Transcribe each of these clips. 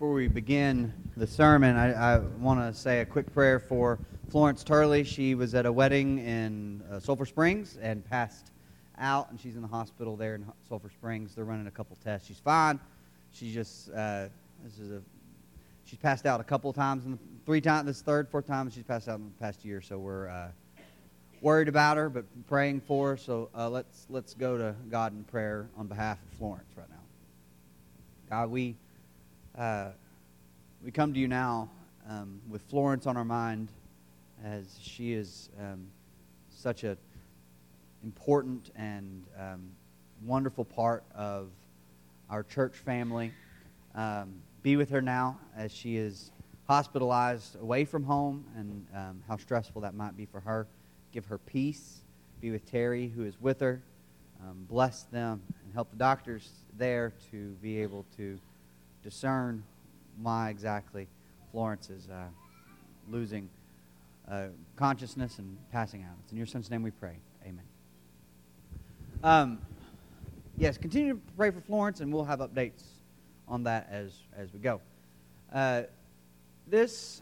before we begin the sermon, I, I want to say a quick prayer for Florence Turley. She was at a wedding in uh, Sulphur Springs and passed out, and she's in the hospital there in Sulphur Springs. They're running a couple tests. She's fine. She just uh, this is a she's passed out a couple times, in the, three times. This third, fourth time she's passed out in the past year. So we're uh, worried about her, but praying for her. So uh, let's let's go to God in prayer on behalf of Florence right now. God, we uh, we come to you now um, with Florence on our mind as she is um, such an important and um, wonderful part of our church family. Um, be with her now as she is hospitalized away from home and um, how stressful that might be for her. Give her peace. Be with Terry, who is with her. Um, bless them and help the doctors there to be able to discern why exactly Florence is uh, losing uh, consciousness and passing out. It's in your son's name we pray. Amen. Um, yes, continue to pray for Florence, and we'll have updates on that as, as we go. Uh, this,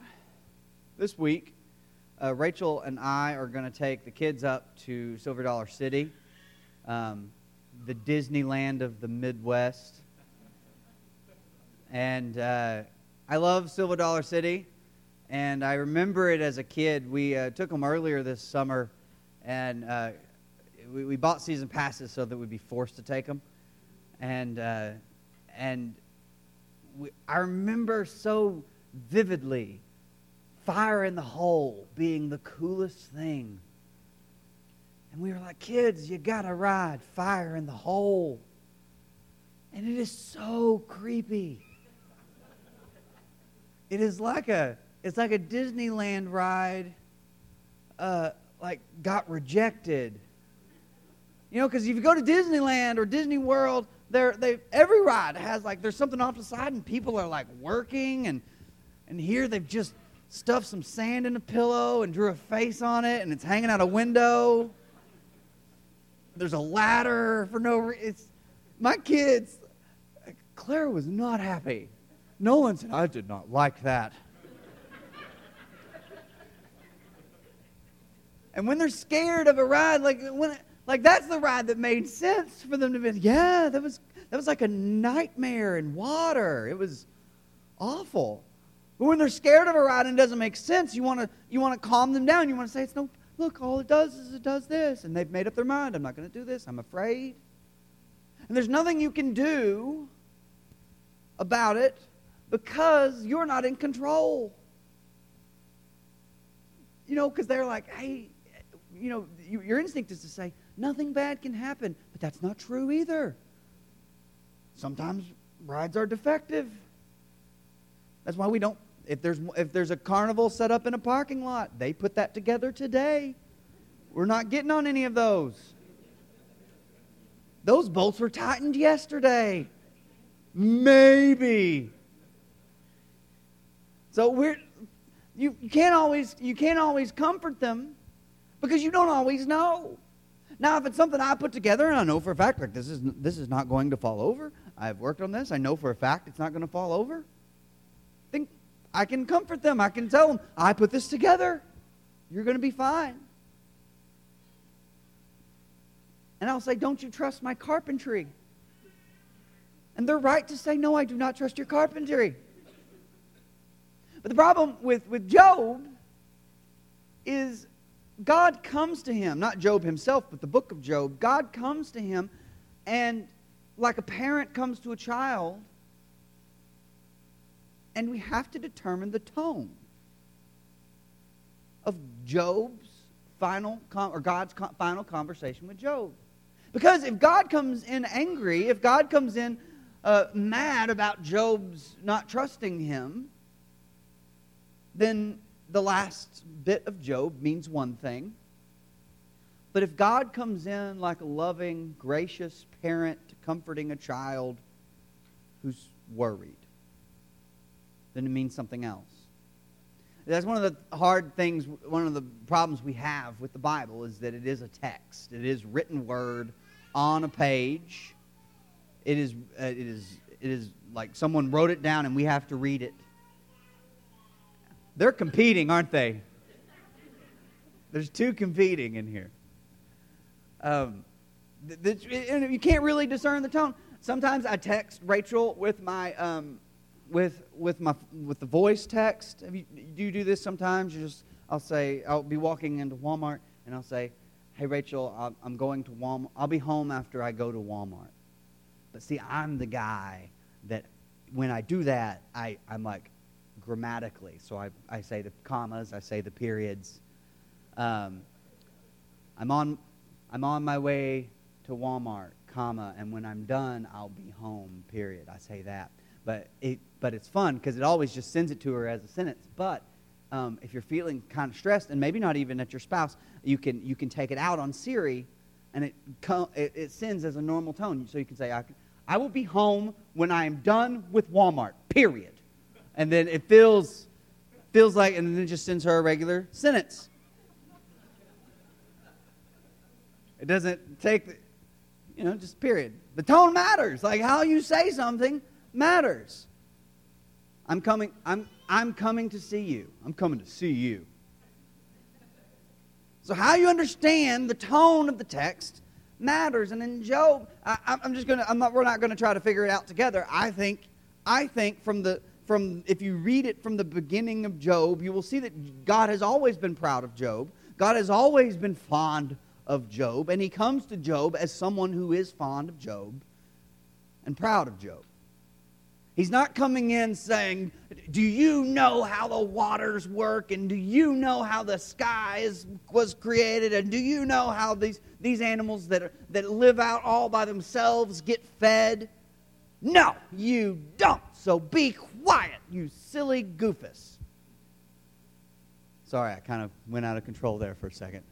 this week, uh, Rachel and I are going to take the kids up to Silver Dollar City, um, the Disneyland of the Midwest. And uh, I love Silver Dollar City, and I remember it as a kid. We uh, took them earlier this summer, and uh, we, we, bought season passes so that we'd be forced to take them. And, uh, and we, I remember so vividly fire in the hole being the coolest thing. And we were like, kids, you got to ride fire in the hole. And it is so creepy. It is like a it's like a Disneyland ride, uh, like got rejected. You know, because if you go to Disneyland or Disney World, there they every ride has like there's something off the side and people are like working and and here they've just stuffed some sand in a pillow and drew a face on it and it's hanging out a window. There's a ladder for no reason. My kids, Claire was not happy. Nolan said, I did not like that. and when they're scared of a ride, like when like that's the ride that made sense for them to be, yeah, that was that was like a nightmare in water. It was awful. But when they're scared of a ride and it doesn't make sense, you want to you want to calm them down. You want to say, it's no look, all it does is it does this. And they've made up their mind, I'm not going to do this. I'm afraid. And there's nothing you can do about it because you're not in control. You know, because they're like, hey, you know, your instinct is to say, nothing bad can happen. But that's not true either. Sometimes rides are defective. That's why we don't, if there's, if there's a carnival set up in a parking lot, they put that together today. We're not getting on any of those. Those bolts were tightened yesterday. Maybe. So we're you, can't always you can't always comfort them because you don't always know. Now, if it's something I put together and I know for a fact, like this is this is not going to fall over, I've worked on this, I know for a fact it's not going to fall over. Think I can comfort them. I can tell them, I put this together. You're going to be fine. And I'll say, Don't you trust my carpentry? And they're right to say, No, I do not trust your carpentry. But the problem with, with Job is God comes to him, not Job himself, but the book of Job. God comes to him, and like a parent comes to a child, and we have to determine the tone of Job's final, or God's final conversation with Job. Because if God comes in angry, if God comes in uh, mad about Job's not trusting him, then the last bit of Job means one thing. But if God comes in like a loving, gracious parent comforting a child who's worried, then it means something else. That's one of the hard things, one of the problems we have with the Bible is that it is a text. It is written word on a page. It is, uh, it is it is like someone wrote it down and we have to read it. They're competing, aren't they? There's two competing in here. Um, you can't really discern the tone. Sometimes I text Rachel with my um, with with my with the voice text. You, do you do this sometimes? You just I'll say I'll be walking into Walmart and I'll say, "Hey Rachel, I'm going to Walmart. I'll be home after I go to Walmart." But see, I'm the guy that when I do that, I I'm like grammatically. So I I say the commas, I say the periods. Um, I'm on I'm on my way to Walmart, comma, and when I'm done, I'll be home. Period. I say that, but it but it's fun because it always just sends it to her as a sentence. But um, if you're feeling kind of stressed, and maybe not even at your spouse, you can you can take it out on Siri, and it it, it sends as a normal tone. So you can say, I, I will be home when I am done with Walmart. Period. And then it feels feels like, and then it just sends her a regular sentence. It doesn't take, you know, just period. The tone matters. Like how you say something matters. I'm coming, I'm, I'm coming to see you. I'm coming to see you. So, how you understand the tone of the text matters. And in Job, I, am just to, I'm not, we're not to try to figure it out together. I think, I think from the, from, if you read it from the beginning of Job, you will see that God has always been proud of Job. God has always been fond of Job. And he comes to Job as someone who is fond of Job and proud of Job. He's not coming in saying, Do you know how the waters work? And do you know how the sky is, was created? And do you know how these, these animals that, are, that live out all by themselves get fed? No, you don't. So be quiet, you silly goofus. Sorry, I kind of went out of control there for a second.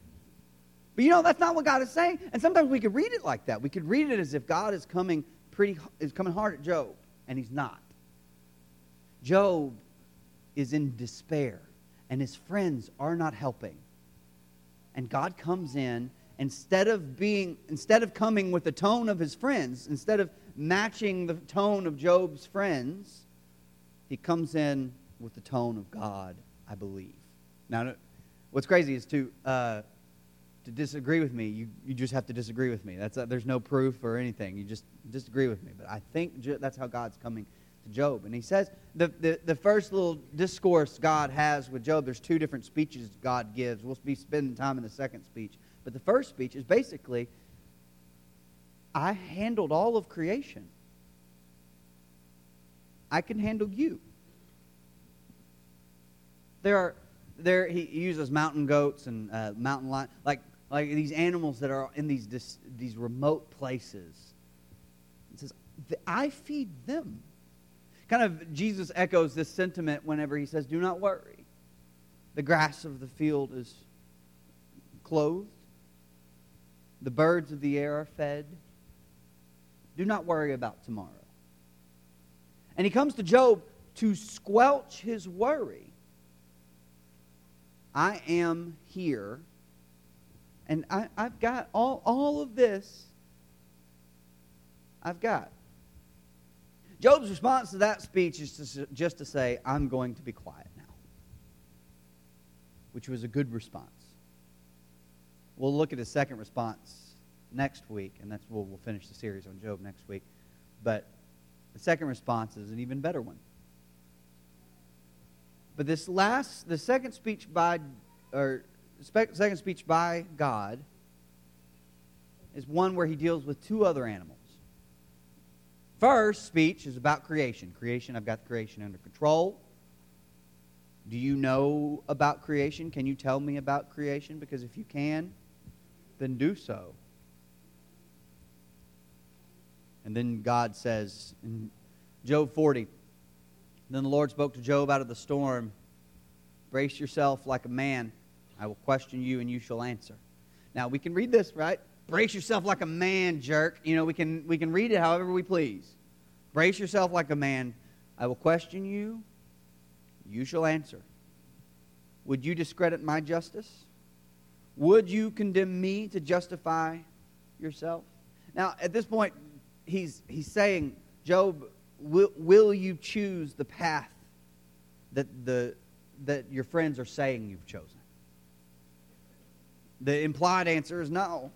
But you know, that's not what God is saying. And sometimes we could read it like that. We could read it as if God is coming pretty is coming hard at Job and he's not. Job is in despair, and his friends are not helping. And God comes in instead of being instead of coming with the tone of his friends, instead of matching the tone of Job's friends, he comes in with the tone of God, I believe. Now, what's crazy is to uh, to disagree with me. You, you just have to disagree with me. That's uh, there's no proof or anything. You just disagree with me. But I think that's how God's coming to Job. And he says the, the, the first little discourse God has with Job, there's two different speeches God gives. We'll be spending time in the second speech. But the first speech is basically I handled all of creation. I can handle you. There are there he uses mountain goats and uh, mountain lion like like these animals that are in these these remote places. It says I feed them. Kind of Jesus echoes this sentiment whenever he says, Do not worry. The grass of the field is clothed, the birds of the air are fed. Do not worry about tomorrow. And he comes to Job to squelch his worry. I am here, and I, have got all, all of this. I've got. Job's response to that speech is to, just to say, I'm going to be quiet now, which was a good response. We'll look at his second response next week, and that's we'll, we'll finish the series on Job next week. But the second response is an even better one. But this last, the second speech by, or second speech by God, is one where he deals with two other animals. First speech is about creation. Creation, I've got creation under control. Do you know about creation? Can you tell me about creation? Because if you can, then do so. And then God says in Job 40, then the Lord spoke to Job out of the storm Brace yourself like a man. I will question you and you shall answer. Now, we can read this, right? Brace yourself like a man, jerk. You know, we can, we can read it however we please. Brace yourself like a man. I will question you. You shall answer. Would you discredit my justice? Would you condemn me to justify yourself? Now, at this point, he's, he's saying, Job, will, will you choose the path that, the, that your friends are saying you've chosen? The implied answer is no.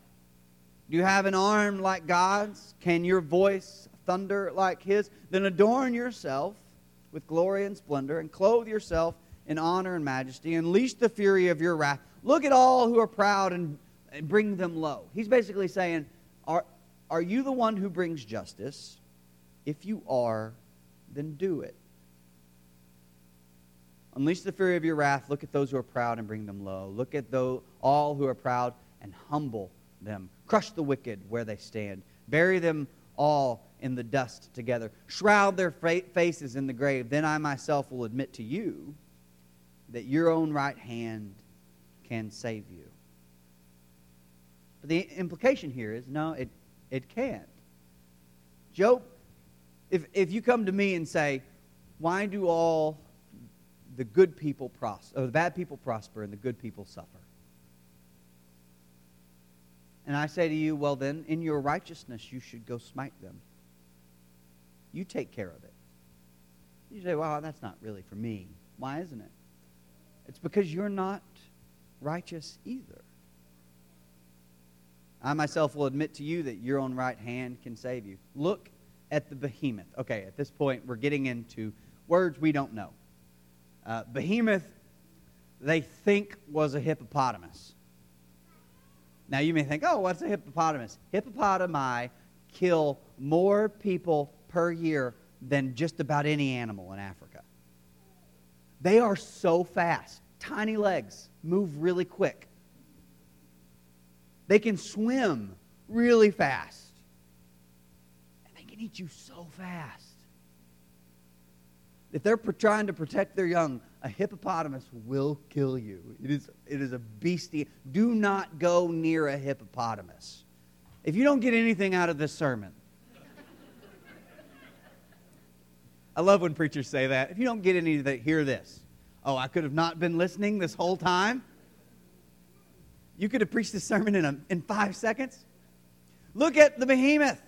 Do you have an arm like God's? Can your voice thunder like His? Then adorn yourself with glory and splendor and clothe yourself in honor and majesty. Unleash the fury of your wrath. Look at all who are proud and, and bring them low. He's basically saying, are, are you the one who brings justice? If you are, then do it. Unleash the fury of your wrath. Look at those who are proud and bring them low. Look at those, all who are proud and humble them. Crush the wicked where they stand. Bury them all in the dust together. Shroud their faces in the grave. Then I myself will admit to you that your own right hand can save you. But the implication here is no, it, it can't. Job, if, if you come to me and say, why do all the good people prosper, or the bad people prosper and the good people suffer? And I say to you, well, then, in your righteousness, you should go smite them. You take care of it. You say, well, that's not really for me. Why isn't it? It's because you're not righteous either. I myself will admit to you that your own right hand can save you. Look at the behemoth. Okay, at this point, we're getting into words we don't know. Uh, behemoth, they think was a hippopotamus. Now, you may think, oh, what's a hippopotamus? Hippopotami kill more people per year than just about any animal in Africa. They are so fast, tiny legs, move really quick. They can swim really fast. And they can eat you so fast. If they're trying to protect their young, a hippopotamus will kill you. It is, it is a beastie. Do not go near a hippopotamus. If you don't get anything out of this sermon, I love when preachers say that. If you don't get anything, hear this. Oh, I could have not been listening this whole time. You could have preached this sermon in, a, in five seconds. Look at the behemoth,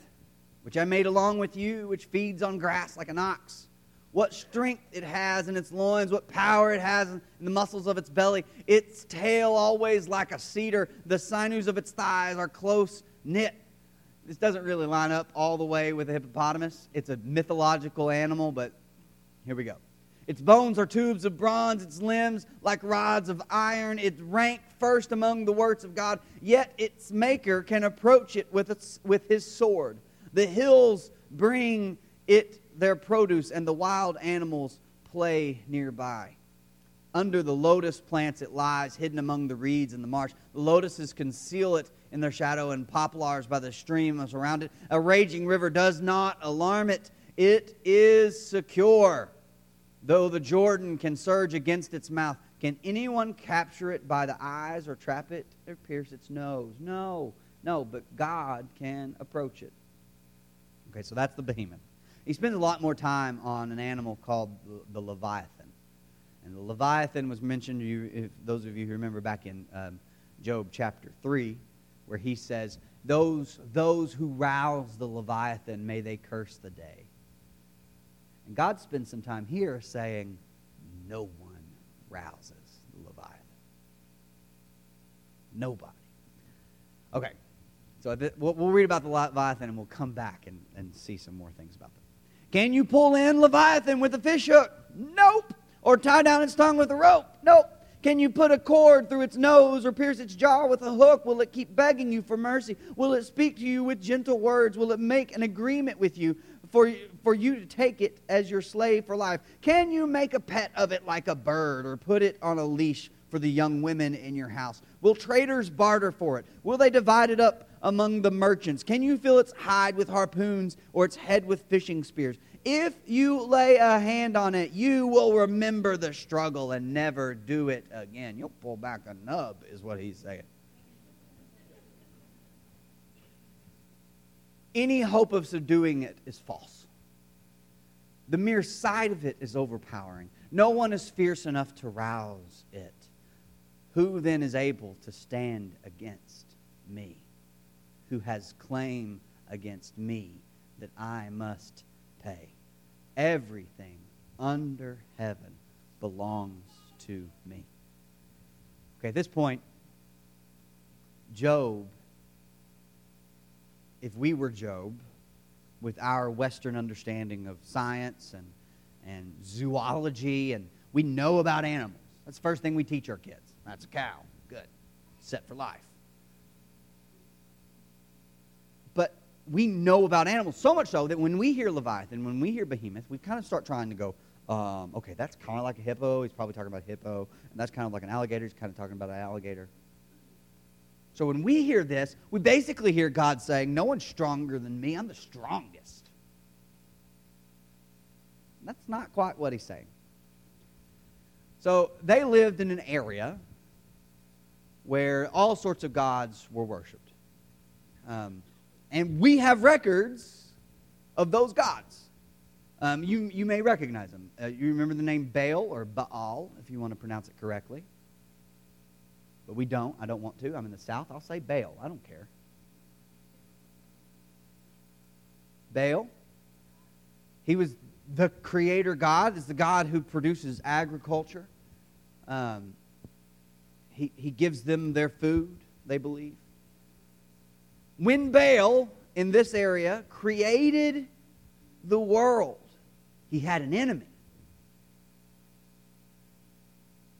which I made along with you, which feeds on grass like an ox. What strength it has in its loins, what power it has in the muscles of its belly. Its tail always like a cedar. The sinews of its thighs are close knit. This doesn't really line up all the way with a hippopotamus. It's a mythological animal, but here we go. Its bones are tubes of bronze, its limbs like rods of iron. It's ranked first among the works of God, yet its maker can approach it with, its, with his sword. The hills bring it their produce, and the wild animals play nearby. Under the lotus plants it lies, hidden among the reeds in the marsh. The lotuses conceal it in their shadow, and poplars by the streams around it. A raging river does not alarm it, it is secure. Though the Jordan can surge against its mouth, can anyone capture it by the eyes or trap it or pierce its nose? No, no, but God can approach it. Okay, so that's the behemoth. He spends a lot more time on an animal called the, Leviathan. And the Leviathan was mentioned, you, if those of you who remember back in um, Job chapter 3, where he says, those, those who rouse the Leviathan, may they curse the day. And God spends some time here saying, no one rouses the Leviathan. Nobody. Okay, so we'll, read about the Leviathan and we'll come back and, and see some more things about them. Can you pull in Leviathan with a fish hook? Nope. Or tie down its tongue with a rope? Nope. Can you put a cord through its nose or pierce its jaw with a hook? Will it keep begging you for mercy? Will it speak to you with gentle words? Will it make an agreement with you? For, for you to take it as your slave for life? Can you make a pet of it like a bird or put it on a leash for the young women in your house? Will traders barter for it? Will they divide it up among the merchants? Can you fill its hide with harpoons or its head with fishing spears? If you lay a hand on it, you will remember the struggle and never do it again. You'll pull back a nub, is what he's saying. Any hope of subduing it is false. The mere sight of it is overpowering. No one is fierce enough to rouse it. Who then is able to stand against me? Who has claim against me that I must pay? Everything under heaven belongs to me. Okay, at this point, Job, if we were Job, with our Western understanding of science and, and zoology, and we know about animals. That's the first thing we teach our kids. That's a cow. Good. Set for life. But we know about animals so much so that when we hear Leviathan, when we hear Behemoth, we kind of start trying to go, um, okay, that's kind of like a hippo. He's probably talking about a hippo. And that's kind of like an alligator. He's kind of talking about an alligator. So when we hear this, we basically hear God saying, No one's stronger than me. I'm the strongest. That's not quite what he's saying. So they lived in an area where all sorts of gods were worshipped. Um, and we have records of those gods. Um, you, you may recognize them. Uh, you remember the name Baal or Baal, if you want to pronounce it correctly. But we don't. I don't want to. I'm in the South. I'll say Baal. I don't care. Baal. He was the creator God, is the God who produces agriculture. Um, he, he gives them their food, they believe. When Baal, in this area, created the world, he had an enemy.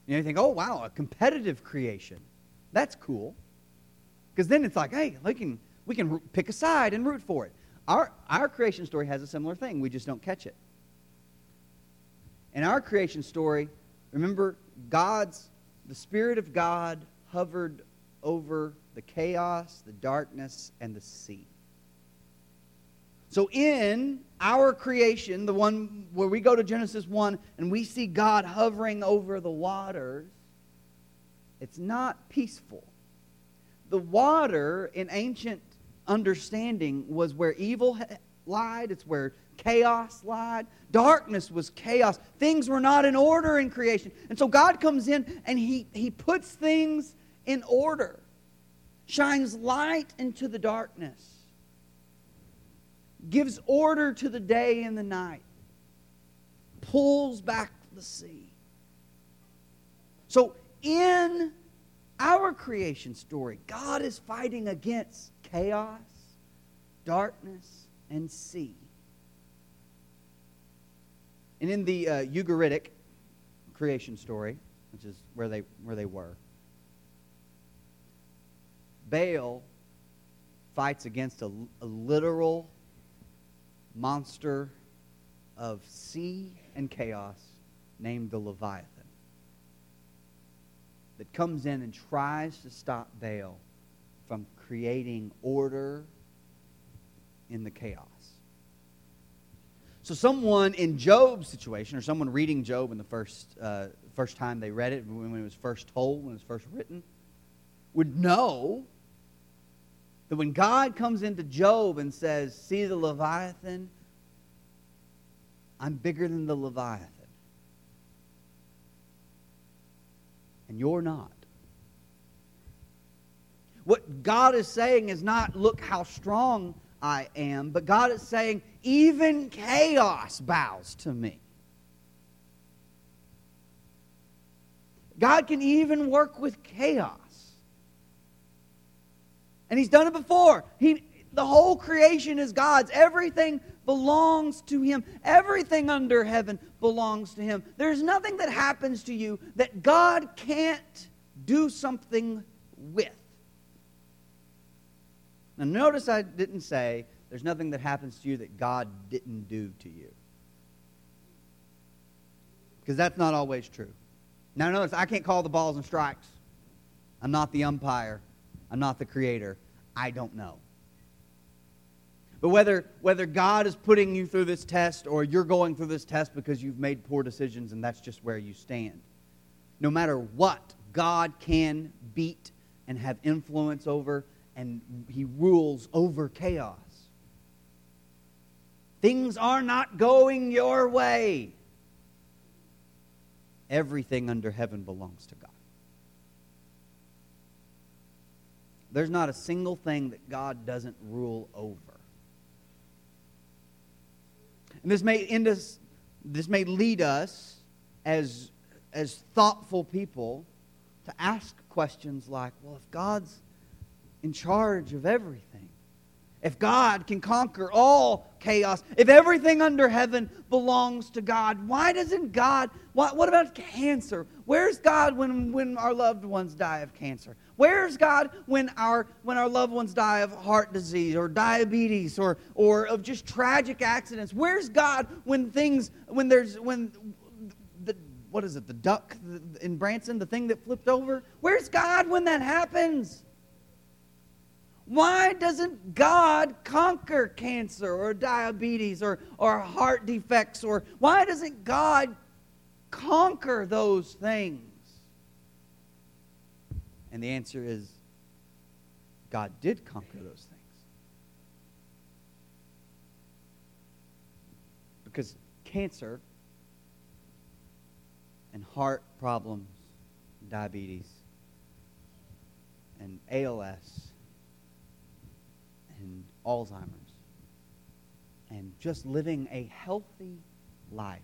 You, you think, oh, wow, a competitive creation. That's cool. Because then it's like, hey, we can, we can pick a side and root for it. Our, our creation story has a similar thing. We just don't catch it. In our creation story, remember, God's, the Spirit of God hovered over the chaos, the darkness, and the sea. So, in our creation, the one where we go to Genesis 1 and we see God hovering over the waters, it's not peaceful. The water, in ancient understanding, was where evil lied, it's where chaos lied. Darkness was chaos. Things were not in order in creation. And so God comes in and He, he puts things in order, shines light into the darkness gives order to the day and the night, pulls back the sea. So, in our creation story, God is fighting against chaos, darkness, and sea. And in the uh, Ugaritic creation story, which is where they, where they were, Baal fights against a, a literal monster of sea and chaos named the Leviathan that comes in and tries to stop Baal from creating order in the chaos. So, someone in Job's situation, or someone reading Job in the first, uh, first time they read it, when it was first told, when it was first written, would know that when God comes into Job and says, See the Leviathan, I'm bigger than the Leviathan. And you're not. What God is saying is not, Look how strong I am, but God is saying, Even chaos bows to me. God can even work with chaos. And he's done it before. He, the whole creation is God's. Everything belongs to him. Everything under heaven belongs to him. There's nothing that happens to you that God can't do something with. Now, notice I didn't say there's nothing that happens to you that God didn't do to you. Because that's not always true. Now, notice I can't call the balls and strikes. I'm not the umpire. I'm not the creator. I don't know. But whether, whether God is putting you through this test or you're going through this test because you've made poor decisions and that's just where you stand, no matter what, God can beat and have influence over, and He rules over chaos. Things are not going your way. Everything under heaven belongs to God. There's not a single thing that God doesn't rule over. And this may end us, this may lead us as, as thoughtful people to ask questions like, well, if God's in charge of everything, if God can conquer all chaos, if everything under heaven belongs to God, why doesn't God? What, what about cancer? Where's God when, when our loved ones die of cancer? Where's God when our, when our loved ones die of heart disease or diabetes or, or of just tragic accidents? Where's God when things, when there's, when the, what is it, the duck in Branson, the thing that flipped over? Where's God when that happens? Why doesn't God conquer cancer or diabetes or, or heart defects? Or why doesn't God conquer those things? And the answer is God did conquer those things. Because cancer and heart problems, diabetes, and ALS Alzheimer's, and just living a healthy life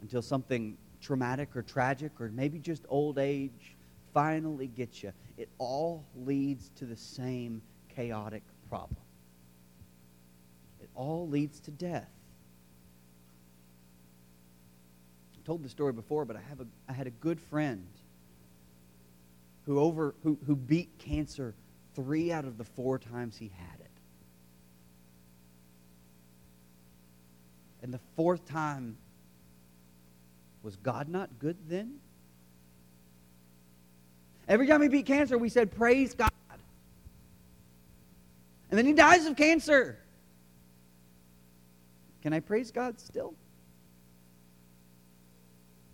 until something traumatic or tragic or maybe just old age finally gets you. It all leads to the same chaotic problem. It all leads to death. I told the story before, but I have a I had a good friend who over who, who beat cancer three out of the four times he had it. And the fourth time, was God not good then? Every time he beat cancer, we said, Praise God. And then he dies of cancer. Can I praise God still?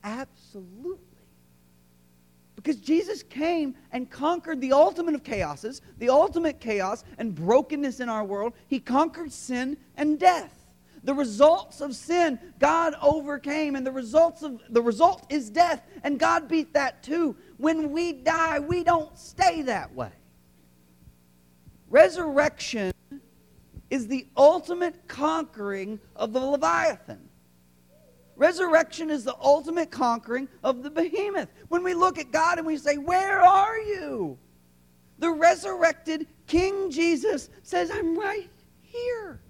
Absolutely. Because Jesus came and conquered the ultimate of chaoses, the ultimate chaos and brokenness in our world. He conquered sin and death. The results of sin, God overcame, and the results of the result is death, and God beat that too. When we die, we don't stay that way. Resurrection is the ultimate conquering of the Leviathan. Resurrection is the ultimate conquering of the behemoth. When we look at God and we say, Where are you? The resurrected King Jesus says, I'm right here.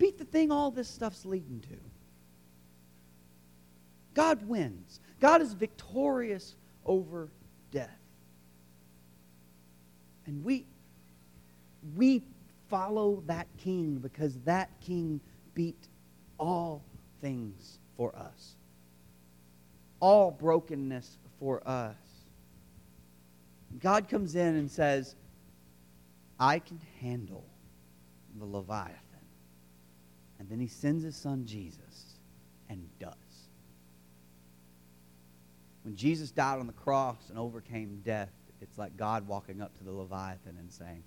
Beat the thing all this stuff's leading to. God wins. God is victorious over death. And we we follow that king because that king beat all things for us, all brokenness for us. God comes in and says, I can handle the Leviathan. And then he sends his son Jesus and does. When Jesus died on the cross and overcame death, it's like God walking up to the Leviathan and saying,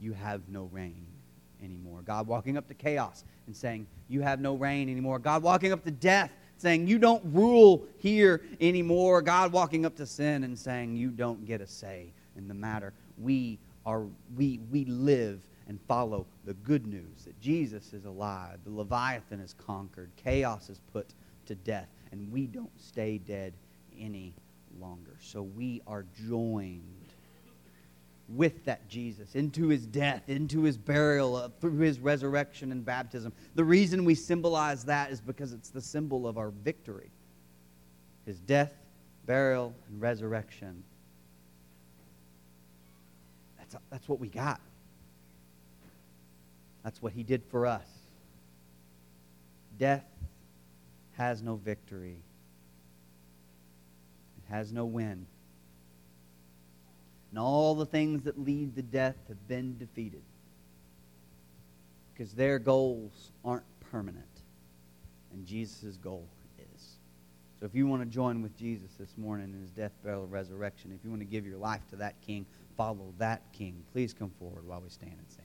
you have no reign anymore. God walking up to chaos and saying, You have no reign anymore. God walking up to death, saying, You don't rule here anymore. God walking up to sin and saying, You don't get a say in the matter. We are we we live and follow the good news that Jesus is alive, the Leviathan is conquered, chaos is put to death, and we don't stay dead any longer. So we are joined with that Jesus, into his death, into his burial, uh, through his resurrection and baptism. The reason we symbolize that is because it's the symbol of our victory. His death, burial, and resurrection. That's, that's what we got. That's what he did for us. Death has no victory, it has no win and all the things that lead to death have been defeated because their goals aren't permanent, and Jesus' goal is. So if you want to join with Jesus this morning in his death, burial, resurrection, if you want to give your life to that king, follow that king, please come forward while we stand and sing.